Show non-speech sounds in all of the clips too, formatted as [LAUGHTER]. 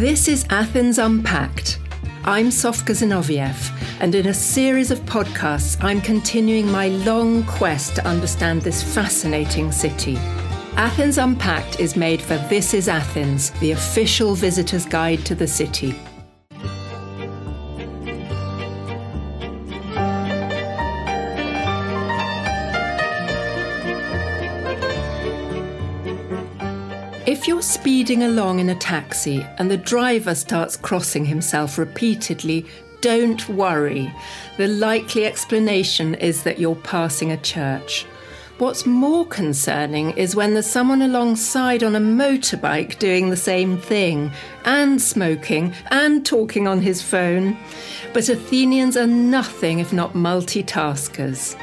This is Athens Unpacked. I'm Sofka Zinoviev, and in a series of podcasts, I'm continuing my long quest to understand this fascinating city. Athens Unpacked is made for This is Athens, the official visitor's guide to the city. Speeding along in a taxi and the driver starts crossing himself repeatedly, don't worry. The likely explanation is that you're passing a church. What's more concerning is when there's someone alongside on a motorbike doing the same thing, and smoking, and talking on his phone. But Athenians are nothing if not multitaskers.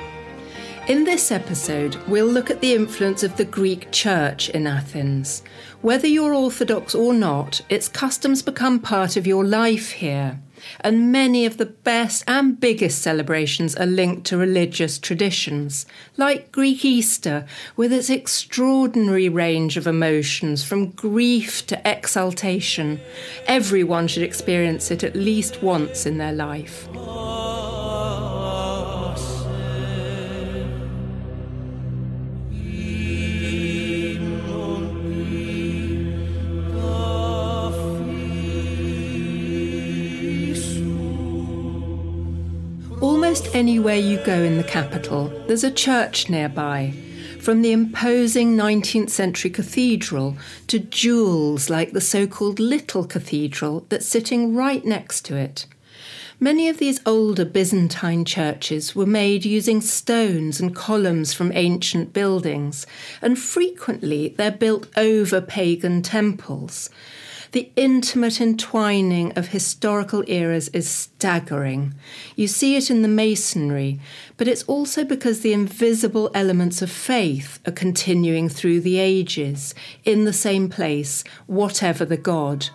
In this episode, we'll look at the influence of the Greek church in Athens. Whether you're Orthodox or not, its customs become part of your life here. And many of the best and biggest celebrations are linked to religious traditions, like Greek Easter, with its extraordinary range of emotions from grief to exultation. Everyone should experience it at least once in their life. Anywhere you go in the capital, there's a church nearby. From the imposing 19th century cathedral to jewels like the so called Little Cathedral that's sitting right next to it. Many of these older Byzantine churches were made using stones and columns from ancient buildings, and frequently they're built over pagan temples. The intimate entwining of historical eras is staggering. You see it in the masonry, but it's also because the invisible elements of faith are continuing through the ages, in the same place, whatever the god.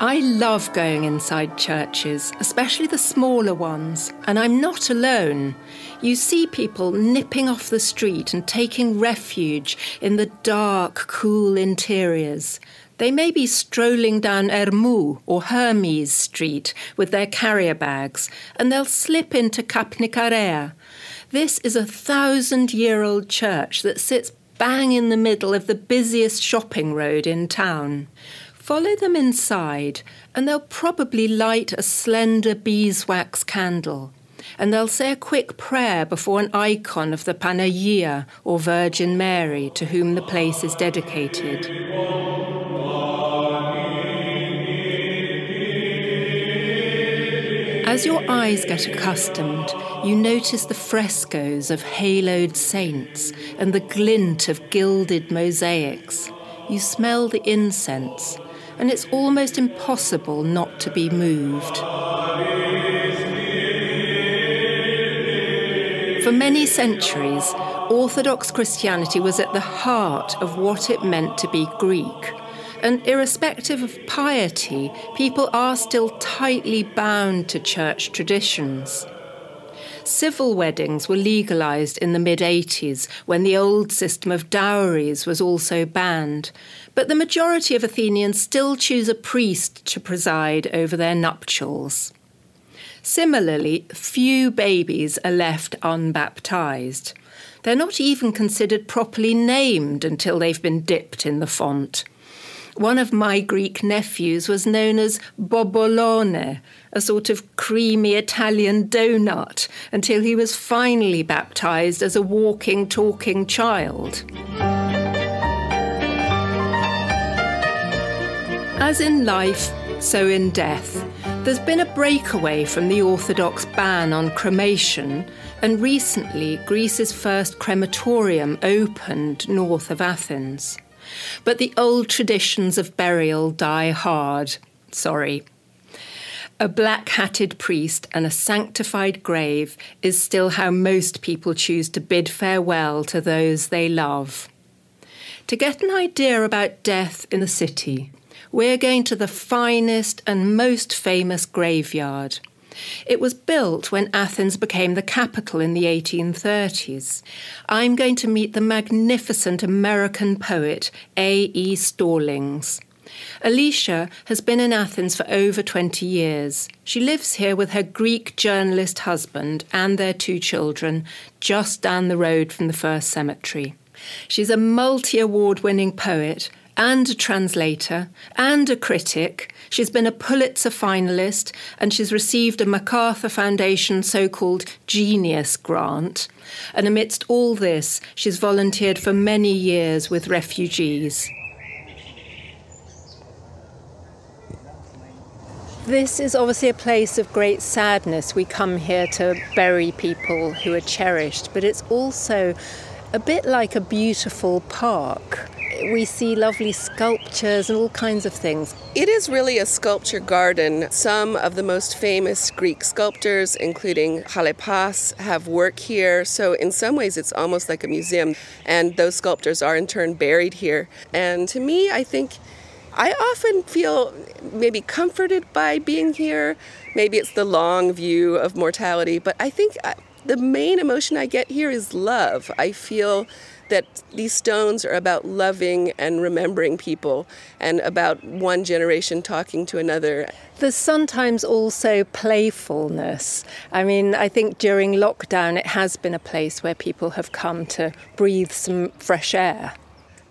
I love going inside churches, especially the smaller ones, and I'm not alone. You see people nipping off the street and taking refuge in the dark, cool interiors. They may be strolling down Ermou or Hermes Street with their carrier bags, and they'll slip into Kapnikarea. This is a thousand year old church that sits bang in the middle of the busiest shopping road in town. Follow them inside, and they'll probably light a slender beeswax candle. And they'll say a quick prayer before an icon of the Panagia or Virgin Mary to whom the place is dedicated. As your eyes get accustomed, you notice the frescoes of haloed saints and the glint of gilded mosaics. You smell the incense and it's almost impossible not to be moved. For many centuries, Orthodox Christianity was at the heart of what it meant to be Greek. And irrespective of piety, people are still tightly bound to church traditions. Civil weddings were legalised in the mid 80s when the old system of dowries was also banned, but the majority of Athenians still choose a priest to preside over their nuptials. Similarly, few babies are left unbaptized. They're not even considered properly named until they've been dipped in the font. One of my Greek nephews was known as Bobolone, a sort of creamy Italian donut, until he was finally baptized as a walking, talking child. As in life, so in death, there's been a breakaway from the Orthodox ban on cremation, and recently Greece's first crematorium opened north of Athens. But the old traditions of burial die hard. Sorry. A black hatted priest and a sanctified grave is still how most people choose to bid farewell to those they love. To get an idea about death in the city, we're going to the finest and most famous graveyard. It was built when Athens became the capital in the 1830s. I'm going to meet the magnificent American poet A.E. Stallings. Alicia has been in Athens for over 20 years. She lives here with her Greek journalist husband and their two children, just down the road from the first cemetery. She's a multi award winning poet and a translator and a critic. She's been a Pulitzer finalist and she's received a MacArthur Foundation so called Genius Grant. And amidst all this, she's volunteered for many years with refugees. This is obviously a place of great sadness. We come here to bury people who are cherished, but it's also a bit like a beautiful park. We see lovely sculptures and all kinds of things. It is really a sculpture garden. Some of the most famous Greek sculptors, including Halepas, have work here. So, in some ways, it's almost like a museum. And those sculptors are in turn buried here. And to me, I think I often feel maybe comforted by being here. Maybe it's the long view of mortality, but I think uh, the main emotion I get here is love. I feel that these stones are about loving and remembering people and about one generation talking to another. There's sometimes also playfulness. I mean, I think during lockdown it has been a place where people have come to breathe some fresh air.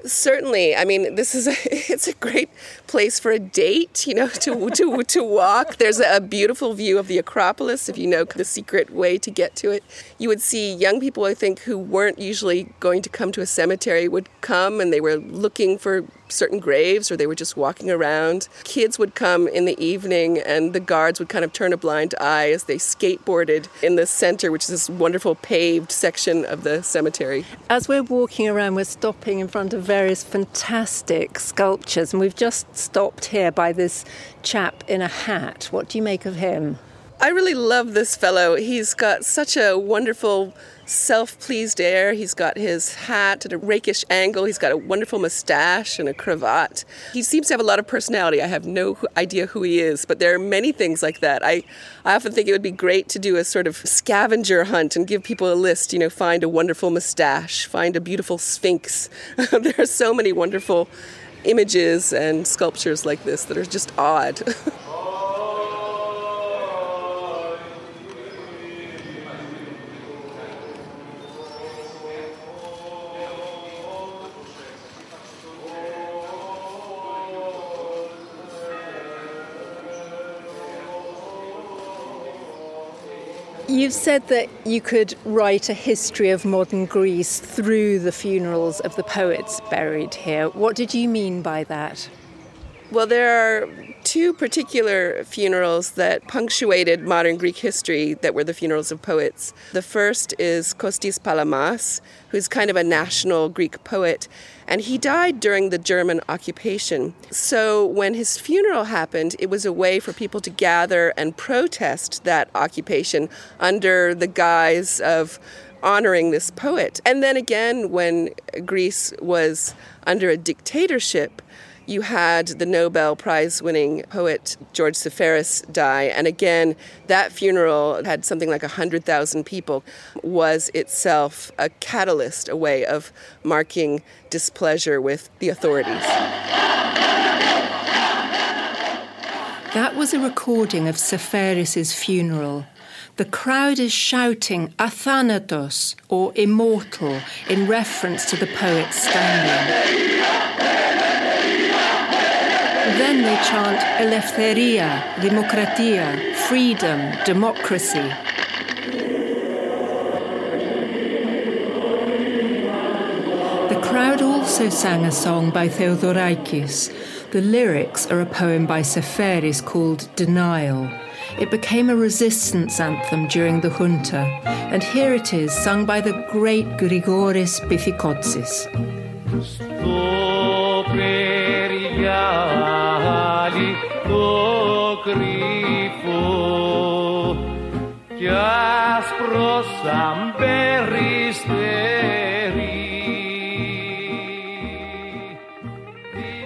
Certainly, I mean, this is a, [LAUGHS] it's a great place for a date, you know, to to to walk. There's a beautiful view of the Acropolis if you know the secret way to get to it. You would see young people, I think, who weren't usually going to come to a cemetery would come and they were looking for certain graves or they were just walking around. Kids would come in the evening and the guards would kind of turn a blind eye as they skateboarded in the center, which is this wonderful paved section of the cemetery. As we're walking around, we're stopping in front of various fantastic sculptures, and we've just stopped here by this chap in a hat. What do you make of him? I really love this fellow. He's got such a wonderful self pleased air. He's got his hat at a rakish angle. He's got a wonderful mustache and a cravat. He seems to have a lot of personality. I have no idea who he is, but there are many things like that. I, I often think it would be great to do a sort of scavenger hunt and give people a list. You know, find a wonderful mustache, find a beautiful sphinx. [LAUGHS] there are so many wonderful images and sculptures like this that are just odd. [LAUGHS] You've said that you could write a history of modern Greece through the funerals of the poets buried here. What did you mean by that? Well, there are two particular funerals that punctuated modern Greek history that were the funerals of poets. The first is Kostis Palamas, who's kind of a national Greek poet, and he died during the German occupation. So when his funeral happened, it was a way for people to gather and protest that occupation under the guise of honoring this poet. And then again, when Greece was under a dictatorship, you had the Nobel Prize winning poet George Seferis die. And again, that funeral had something like 100,000 people, was itself a catalyst, a way of marking displeasure with the authorities. That was a recording of Seferis's funeral. The crowd is shouting Athanatos, or immortal, in reference to the poet standing. Then they chant Eleftheria, Demokratia, freedom, democracy. The crowd also sang a song by Theodorakis. The lyrics are a poem by Seferis called Denial. It became a resistance anthem during the junta, and here it is, sung by the great Grigoris Bithikotsis. We've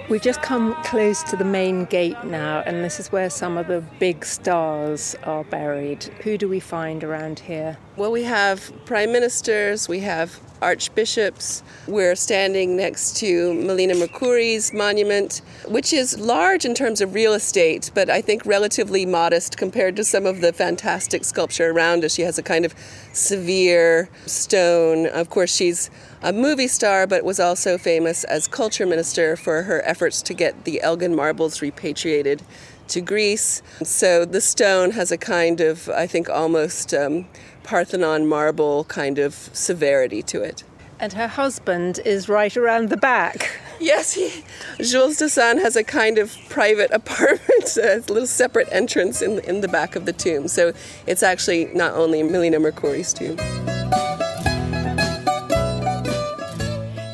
We've just come close to the main gate now, and this is where some of the big stars are buried. Who do we find around here? Well, we have prime ministers, we have archbishops. We're standing next to Melina Mercouri's monument, which is large in terms of real estate, but I think relatively modest compared to some of the fantastic sculpture around us. She has a kind of severe stone. Of course, she's a movie star, but was also famous as culture minister for her efforts to get the Elgin marbles repatriated to Greece. So the stone has a kind of, I think, almost um, Parthenon marble kind of severity to it. And her husband is right around the back. [LAUGHS] Yes, he, Jules Dassin has a kind of private [LAUGHS] apartment, a little separate entrance in, in the back of the tomb. So it's actually not only Melina Mercouri's tomb.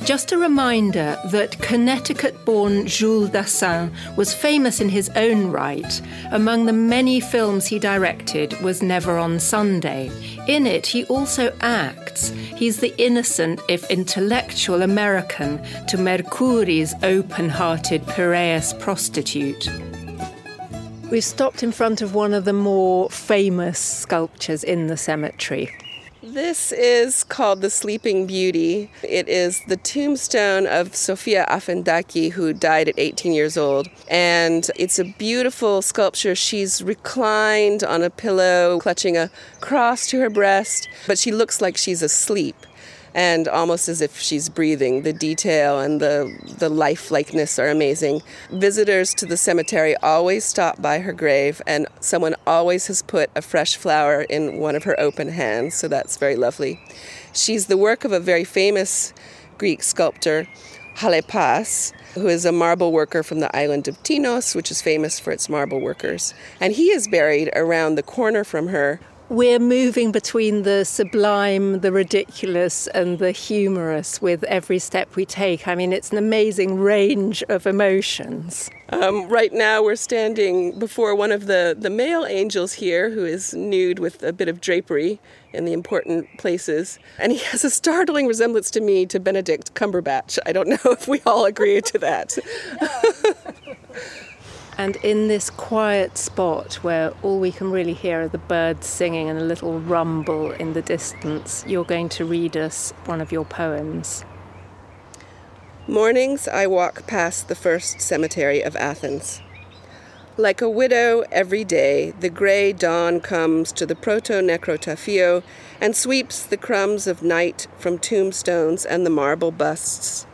Just a reminder that Connecticut born Jules Dassin was famous in his own right. Among the many films he directed was Never on Sunday. In it, he also acts. He's the innocent, if intellectual, American to Mercouri's open hearted Piraeus prostitute. We've stopped in front of one of the more famous sculptures in the cemetery. This is called the Sleeping Beauty. It is the tombstone of Sofia Afendaki, who died at 18 years old. And it's a beautiful sculpture. She's reclined on a pillow, clutching a cross to her breast, but she looks like she's asleep and almost as if she's breathing. The detail and the, the lifelikeness are amazing. Visitors to the cemetery always stop by her grave, and someone always has put a fresh flower in one of her open hands, so that's very lovely. She's the work of a very famous Greek sculptor, Halepas, who is a marble worker from the island of Tinos, which is famous for its marble workers. And he is buried around the corner from her we're moving between the sublime, the ridiculous, and the humorous with every step we take. I mean, it's an amazing range of emotions. Um, right now, we're standing before one of the, the male angels here, who is nude with a bit of drapery in the important places. And he has a startling resemblance to me to Benedict Cumberbatch. I don't [LAUGHS] know if we all agree to that. [LAUGHS] And in this quiet spot where all we can really hear are the birds singing and a little rumble in the distance, you're going to read us one of your poems. Mornings I walk past the first cemetery of Athens. Like a widow, every day the gray dawn comes to the proto necrotafio and sweeps the crumbs of night from tombstones and the marble busts.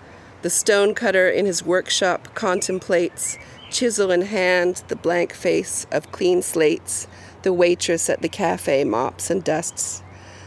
The stonecutter in his workshop contemplates chisel in hand, the blank face of clean slates, the waitress at the cafe mops and dusts.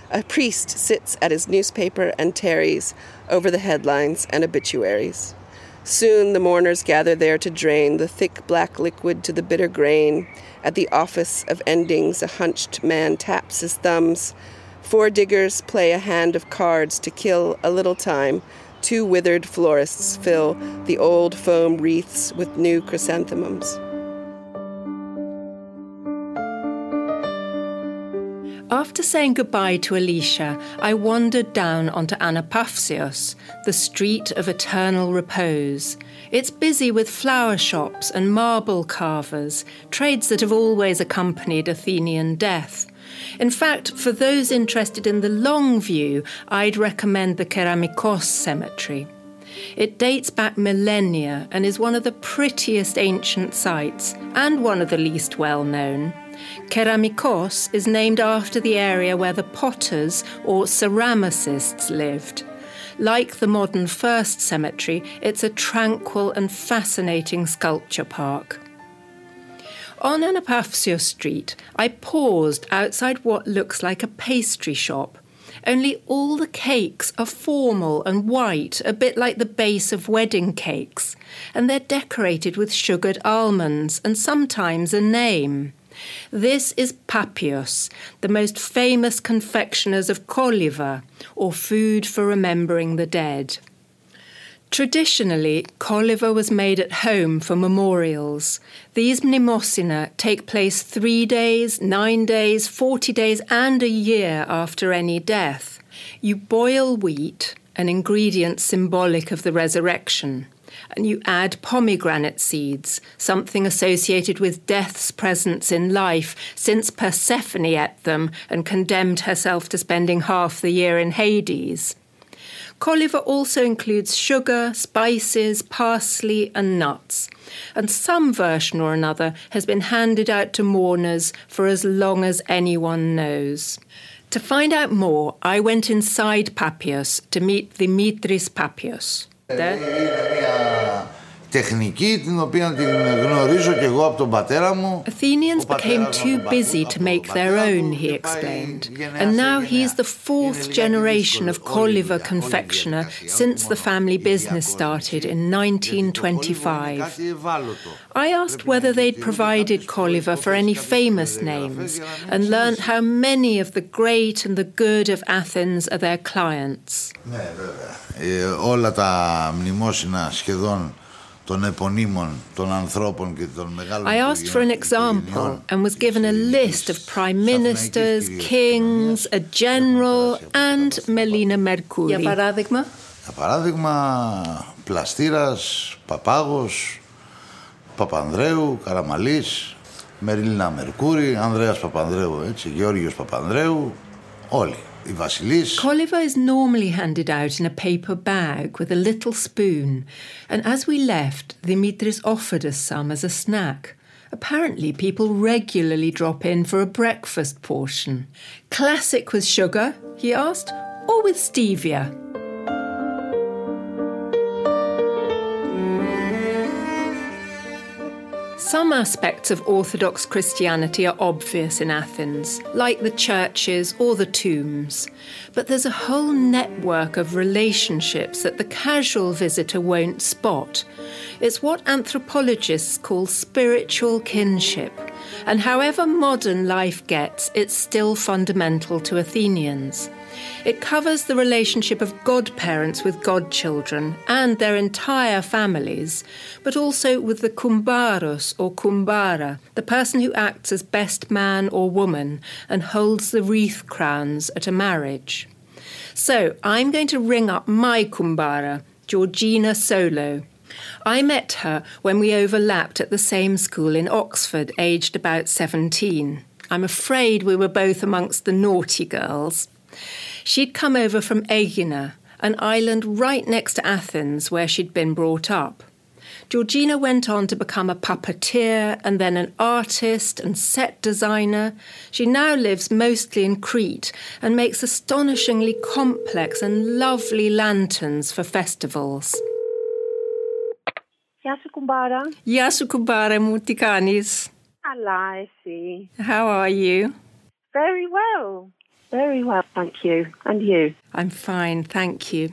A priest sits at his newspaper and tarries over the headlines and obituaries. Soon the mourners gather there to drain the thick black liquid to the bitter grain. At the office of endings, a hunched man taps his thumbs. Four diggers play a hand of cards to kill a little time Two withered florists fill the old foam wreaths with new chrysanthemums. After saying goodbye to Alicia, I wandered down onto Anapavsios, the street of eternal repose. It's busy with flower shops and marble carvers, trades that have always accompanied Athenian death. In fact, for those interested in the long view, I'd recommend the Keramikos Cemetery. It dates back millennia and is one of the prettiest ancient sites and one of the least well known. Keramikos is named after the area where the potters or ceramicists lived. Like the modern First Cemetery, it's a tranquil and fascinating sculpture park. On Anapavsios Street, I paused outside what looks like a pastry shop. Only all the cakes are formal and white, a bit like the base of wedding cakes, and they're decorated with sugared almonds and sometimes a name. This is Papios, the most famous confectioners of koliva, or food for remembering the dead. Traditionally, koliva was made at home for memorials. These mnemosina take place three days, nine days, 40 days, and a year after any death. You boil wheat, an ingredient symbolic of the resurrection. and you add pomegranate seeds, something associated with death's presence in life, since Persephone ate them and condemned herself to spending half the year in Hades. Koliva also includes sugar, spices, parsley, and nuts. And some version or another has been handed out to mourners for as long as anyone knows. To find out more, I went inside Papios to meet Dimitris Papios. There τεχνική την οποία την γνωρίζω και εγώ από τον πατέρα μου. Athenians became too busy to make their own, he explained. And now he is the fourth generation of Koliva confectioner since the family business started in 1925. I asked whether they'd provided Koliva for any famous names and learnt how many of the great and the good of Athens are their clients. Ναι, βέβαια. όλα τα μνημόσυνα σχεδόν I asked for an example and was given a list of prime ministers, kings, a general and Melina Mercouri. Για παράδειγμα; Για παράδειγμα, Πλαστήρας, Παπάγος, Παπανδρέου, Καραμαλής, Μερίλινα Μερκούρη, Ανδρέας Παπανδρέου, έτσι, Γεώργιος Παπανδρέου, όλοι. Koliva is normally handed out in a paper bag with a little spoon, and as we left, Dimitris offered us some as a snack. Apparently, people regularly drop in for a breakfast portion. Classic with sugar, he asked, or with stevia? Some aspects of Orthodox Christianity are obvious in Athens, like the churches or the tombs, but there's a whole network of relationships that the casual visitor won't spot. It's what anthropologists call spiritual kinship, and however modern life gets, it's still fundamental to Athenians. It covers the relationship of godparents with godchildren and their entire families, but also with the kumbaros or kumbara, the person who acts as best man or woman and holds the wreath crowns at a marriage. So I'm going to ring up my kumbara, Georgina Solo. I met her when we overlapped at the same school in Oxford, aged about 17. I'm afraid we were both amongst the naughty girls. She'd come over from Aegina, an island right next to Athens where she'd been brought up. Georgina went on to become a puppeteer and then an artist and set designer. She now lives mostly in Crete and makes astonishingly complex and lovely lanterns for festivals. Yasu Kumbara. Yasu Mutikanis. See. How are you? Very well. Very well, thank you. And you? I'm fine, thank you.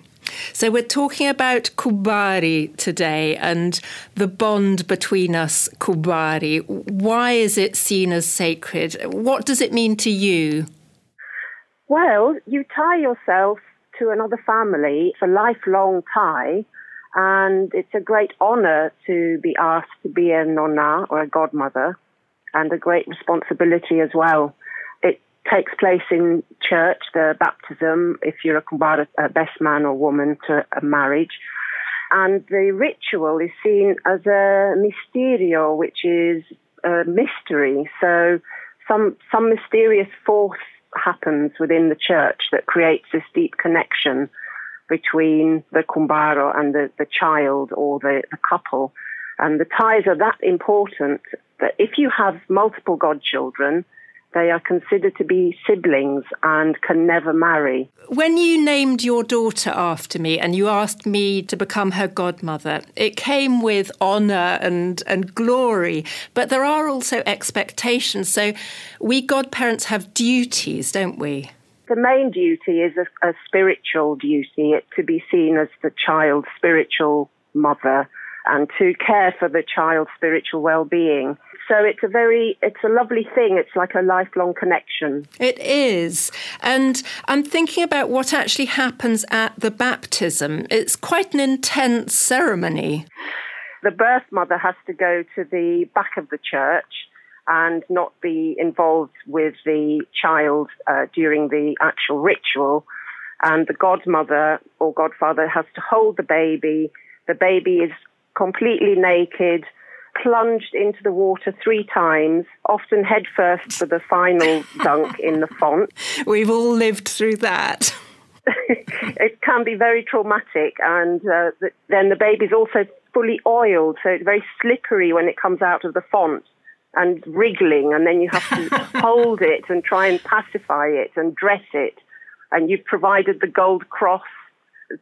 So, we're talking about Kumbari today and the bond between us, Kumbari. Why is it seen as sacred? What does it mean to you? Well, you tie yourself to another family. It's a lifelong tie, and it's a great honour to be asked to be a nonna or a godmother, and a great responsibility as well takes place in church, the baptism, if you're a kumbara, a best man or woman to a marriage. And the ritual is seen as a mysterio, which is a mystery. So some, some mysterious force happens within the church that creates this deep connection between the kumbaro and the, the child or the, the couple. And the ties are that important that if you have multiple godchildren, they are considered to be siblings and can never marry. When you named your daughter after me and you asked me to become her godmother, it came with honour and, and glory, but there are also expectations. So we godparents have duties, don't we? The main duty is a, a spiritual duty, it, to be seen as the child's spiritual mother and to care for the child's spiritual well-being. So it's a very, it's a lovely thing. It's like a lifelong connection. It is. And I'm thinking about what actually happens at the baptism. It's quite an intense ceremony. The birth mother has to go to the back of the church and not be involved with the child uh, during the actual ritual. And the godmother or godfather has to hold the baby The baby is completely naked, plunged into the water three times, often headfirst for the final [LAUGHS] dunk in the font. We've all lived through that. [LAUGHS] it can be very traumatic, and uh, the, then the baby's also fully oiled, so it's very slippery when it comes out of the font and wriggling, and then you have to [LAUGHS] hold it and try and pacify it and dress it. And you've provided the gold cross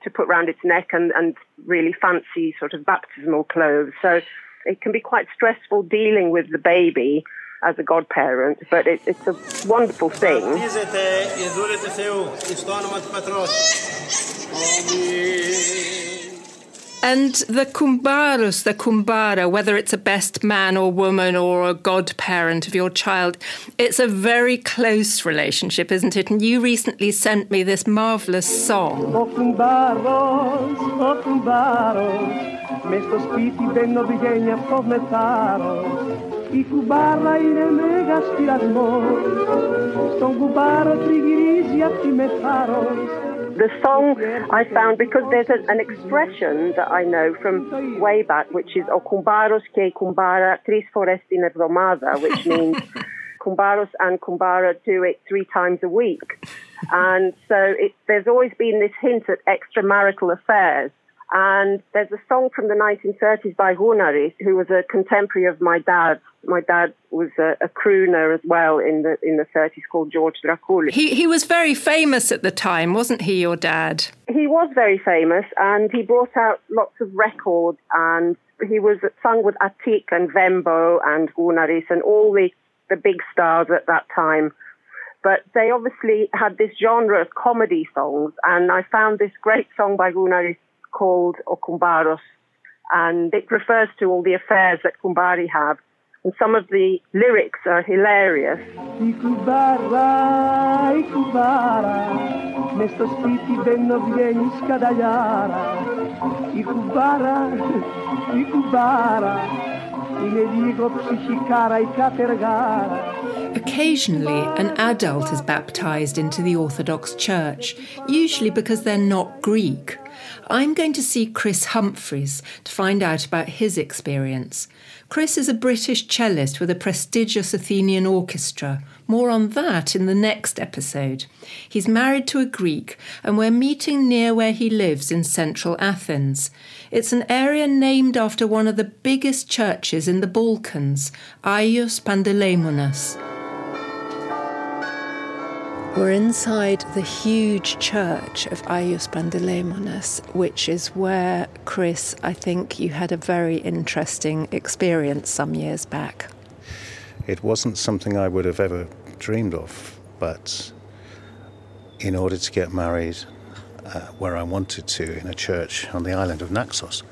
to put round its neck and, and really fancy sort of baptismal clothes. So it can be quite stressful dealing with the baby as a godparent, but it, it's a wonderful thing. And the kumbarus, the kumbara, whether it's a best man or woman or a godparent of your child, it's a very close relationship, isn't it? And you recently sent me this marvellous song. Oh, the song I found because there's a, an expression that I know from way back, which is oh, Okumbaros que kumbara tris forestin romada, which means [LAUGHS] kumbaros and kumbara do it three times a week. And so it, there's always been this hint at extramarital affairs. And there's a song from the 1930s by Gunaris, who was a contemporary of my dad. My dad was a, a, crooner as well in the in the 30s called George Dracul. He he was very famous at the time, wasn't he? Your dad? He was very famous, and he brought out lots of records. And he was sung with Atik and Vembo and Gunaris and all the the big stars at that time. But they obviously had this genre of comedy songs, and I found this great song by Gunaris called Okumbaros, and it refers to all the affairs that Kumbari have. And some of the lyrics are hilarious. Ikubara, Ikubara, mesto spiti benno vieni. Ikubara, Ikubara, [LAUGHS] inedigo psichikara i catergara. Occasionally, an adult is baptized into the Orthodox Church, usually because they're not Greek. I'm going to see Chris Humphreys to find out about his experience. Chris is a British cellist with a prestigious Athenian orchestra. More on that in the next episode. He's married to a Greek, and we're meeting near where he lives in central Athens. It's an area named after one of the biggest churches in the Balkans, Agios Panteleimonas. We're inside the huge church of Agios Panteleimonas, which is where, Chris, I think you had a very interesting experience some years back. It wasn't something I would have ever dreamed of, but in order to get married uh, where I wanted to in a church on the island of Naxos,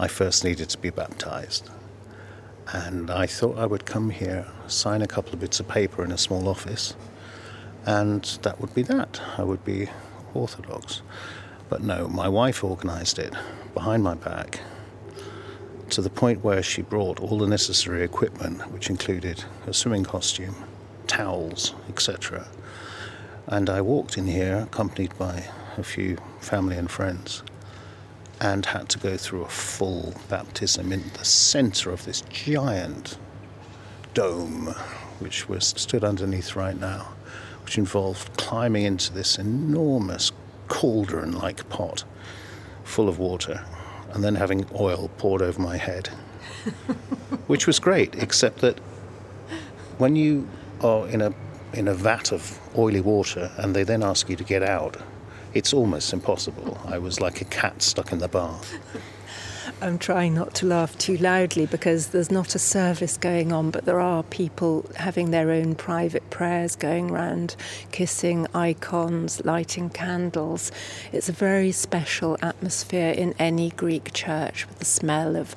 I first needed to be baptized. And I thought I would come here, sign a couple of bits of paper in a small office and that would be that. I would be Orthodox. But no, my wife organized it behind my back to the point where she brought all the necessary equipment, which included a swimming costume, towels, etc. And I walked in here accompanied by a few family and friends and had to go through a full baptism in the center of this giant dome, which we're stood underneath right now which involved climbing into this enormous cauldron like pot full of water and then having oil poured over my head, [LAUGHS] which was great, except that when you are in a, in a vat of oily water and they then ask you to get out, it's almost impossible. I was like a cat stuck in the bath. I'm trying not to laugh too loudly because there's not a service going on, but there are people having their own private prayers going round, kissing icons, lighting candles. It's a very special atmosphere in any Greek church with the smell of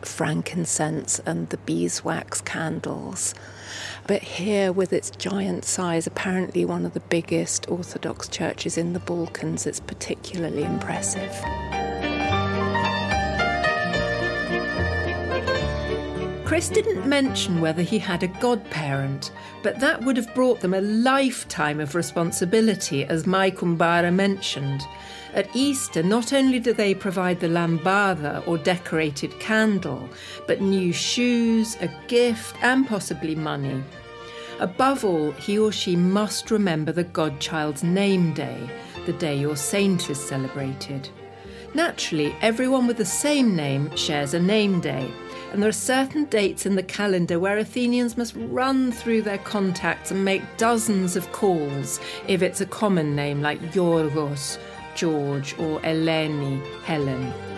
frankincense and the beeswax candles. But here, with its giant size, apparently one of the biggest Orthodox churches in the Balkans, it's particularly impressive. Chris didn't mention whether he had a godparent, but that would have brought them a lifetime of responsibility, as Mai Kumbara mentioned. At Easter, not only do they provide the lambada or decorated candle, but new shoes, a gift, and possibly money. Above all, he or she must remember the godchild's name day, the day your saint is celebrated. Naturally, everyone with the same name shares a name day, and there are certain dates in the calendar where Athenians must run through their contacts and make dozens of calls if it's a common name like Yorgos George, or Eleni, Helen.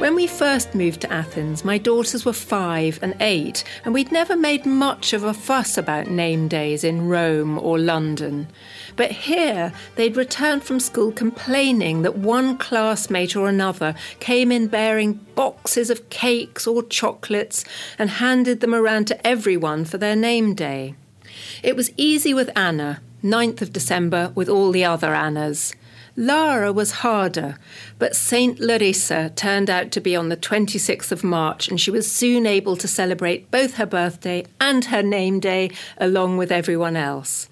When we first moved to Athens, my daughters were five and eight, and we'd never made much of a fuss about name days in Rome or London. But here, they'd returned from school complaining that one classmate or another came in bearing boxes of cakes or chocolates and handed them around to everyone for their name day. It was easy with Anna, 9th of December, with all the other Annas. Lara was harder, but Saint Larissa turned out to be on the 26th of March, and she was soon able to celebrate both her birthday and her name day along with everyone else.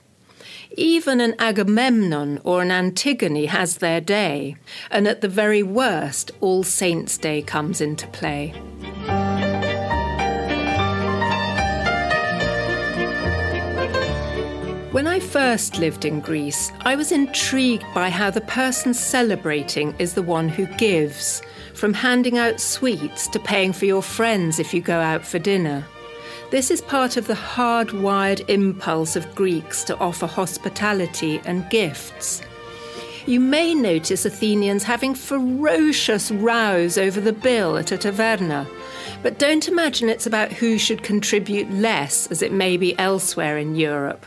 Even an Agamemnon or an Antigone has their day, and at the very worst, All Saints' Day comes into play. When I first lived in Greece, I was intrigued by how the person celebrating is the one who gives, from handing out sweets to paying for your friends if you go out for dinner. This is part of the hardwired impulse of Greeks to offer hospitality and gifts. You may notice Athenians having ferocious rows over the bill at a taverna. But don't imagine it's about who should contribute less, as it may be elsewhere in Europe.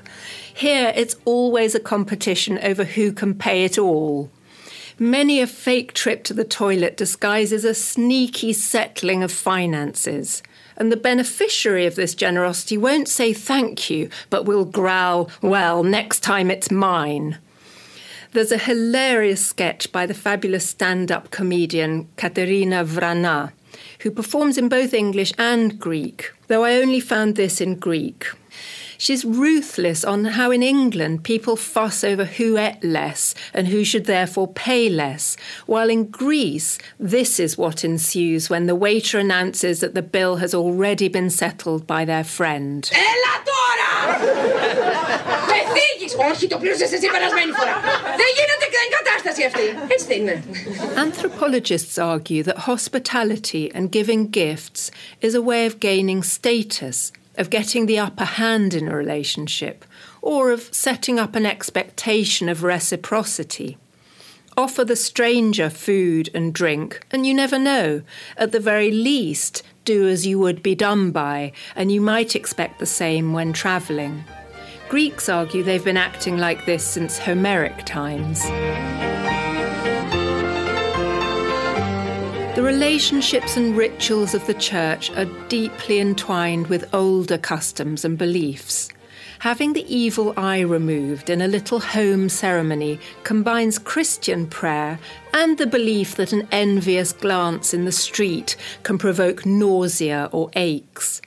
Here, it's always a competition over who can pay it all. Many a fake trip to the toilet disguises a sneaky settling of finances. And the beneficiary of this generosity won't say thank you, but will growl, well, next time it's mine. There's a hilarious sketch by the fabulous stand up comedian Katerina Vrana, who performs in both English and Greek, though I only found this in Greek. She's ruthless on how in England people fuss over who ate less and who should therefore pay less, while in Greece, this is what ensues when the waiter announces that the bill has already been settled by their friend. [LAUGHS] Όχι, το πλήρωσες εσύ περασμένη φορά. Δεν γίνεται κατάσταση αυτή. Έτσι είναι. Anthropologists argue that hospitality and giving gifts is a way of gaining status of getting the upper hand in a relationship, or of setting up an expectation of reciprocity. Offer the stranger food and drink, and you never know. At the very least, do as you would be done by, and you might expect the same when travelling. Greeks argue they've been acting like this since Homeric times. The relationships and rituals of the Church are deeply entwined with older customs and beliefs. Having the evil eye removed in a little home ceremony combines Christian prayer and the belief that an envious glance in the street can provoke nausea or aches.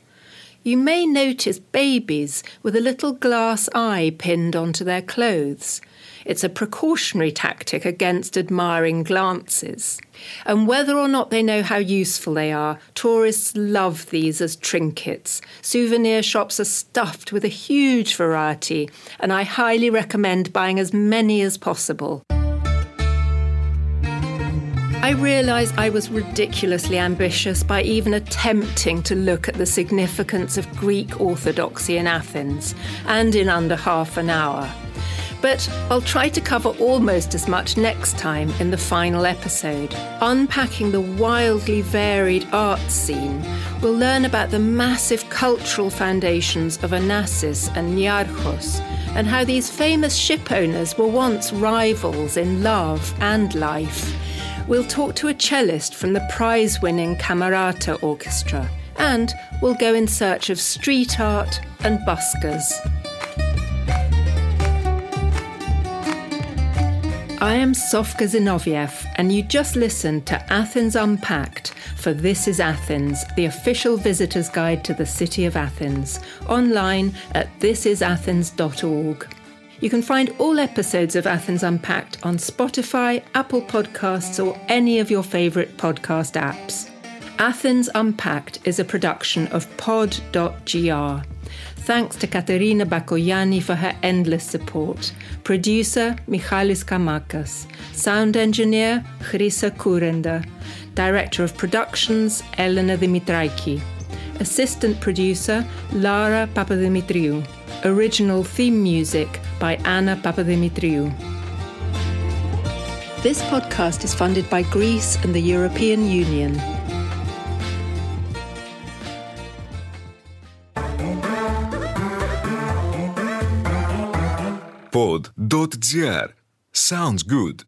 You may notice babies with a little glass eye pinned onto their clothes. It's a precautionary tactic against admiring glances. And whether or not they know how useful they are, tourists love these as trinkets. Souvenir shops are stuffed with a huge variety, and I highly recommend buying as many as possible. I realised I was ridiculously ambitious by even attempting to look at the significance of Greek orthodoxy in Athens, and in under half an hour. But I'll try to cover almost as much next time in the final episode. Unpacking the wildly varied art scene, we'll learn about the massive cultural foundations of Onassis and Niarchos, and how these famous ship owners were once rivals in love and life. We'll talk to a cellist from the prize winning Camerata Orchestra, and we'll go in search of street art and buskers. I am Sofka Zinoviev, and you just listened to Athens Unpacked for This is Athens, the official visitor's guide to the city of Athens, online at thisisathens.org. You can find all episodes of Athens Unpacked on Spotify, Apple Podcasts, or any of your favourite podcast apps. Athens Unpacked is a production of pod.gr. Thanks to Katerina Bakoyani for her endless support. Producer Michalis Kamakas. Sound engineer Chrisa Kurenda. Director of Productions Elena Dimitraiki. Assistant producer Lara Papadimitriou. Original theme music by Anna Papadimitriou. This podcast is funded by Greece and the European Union. Pod.gr. Sounds good.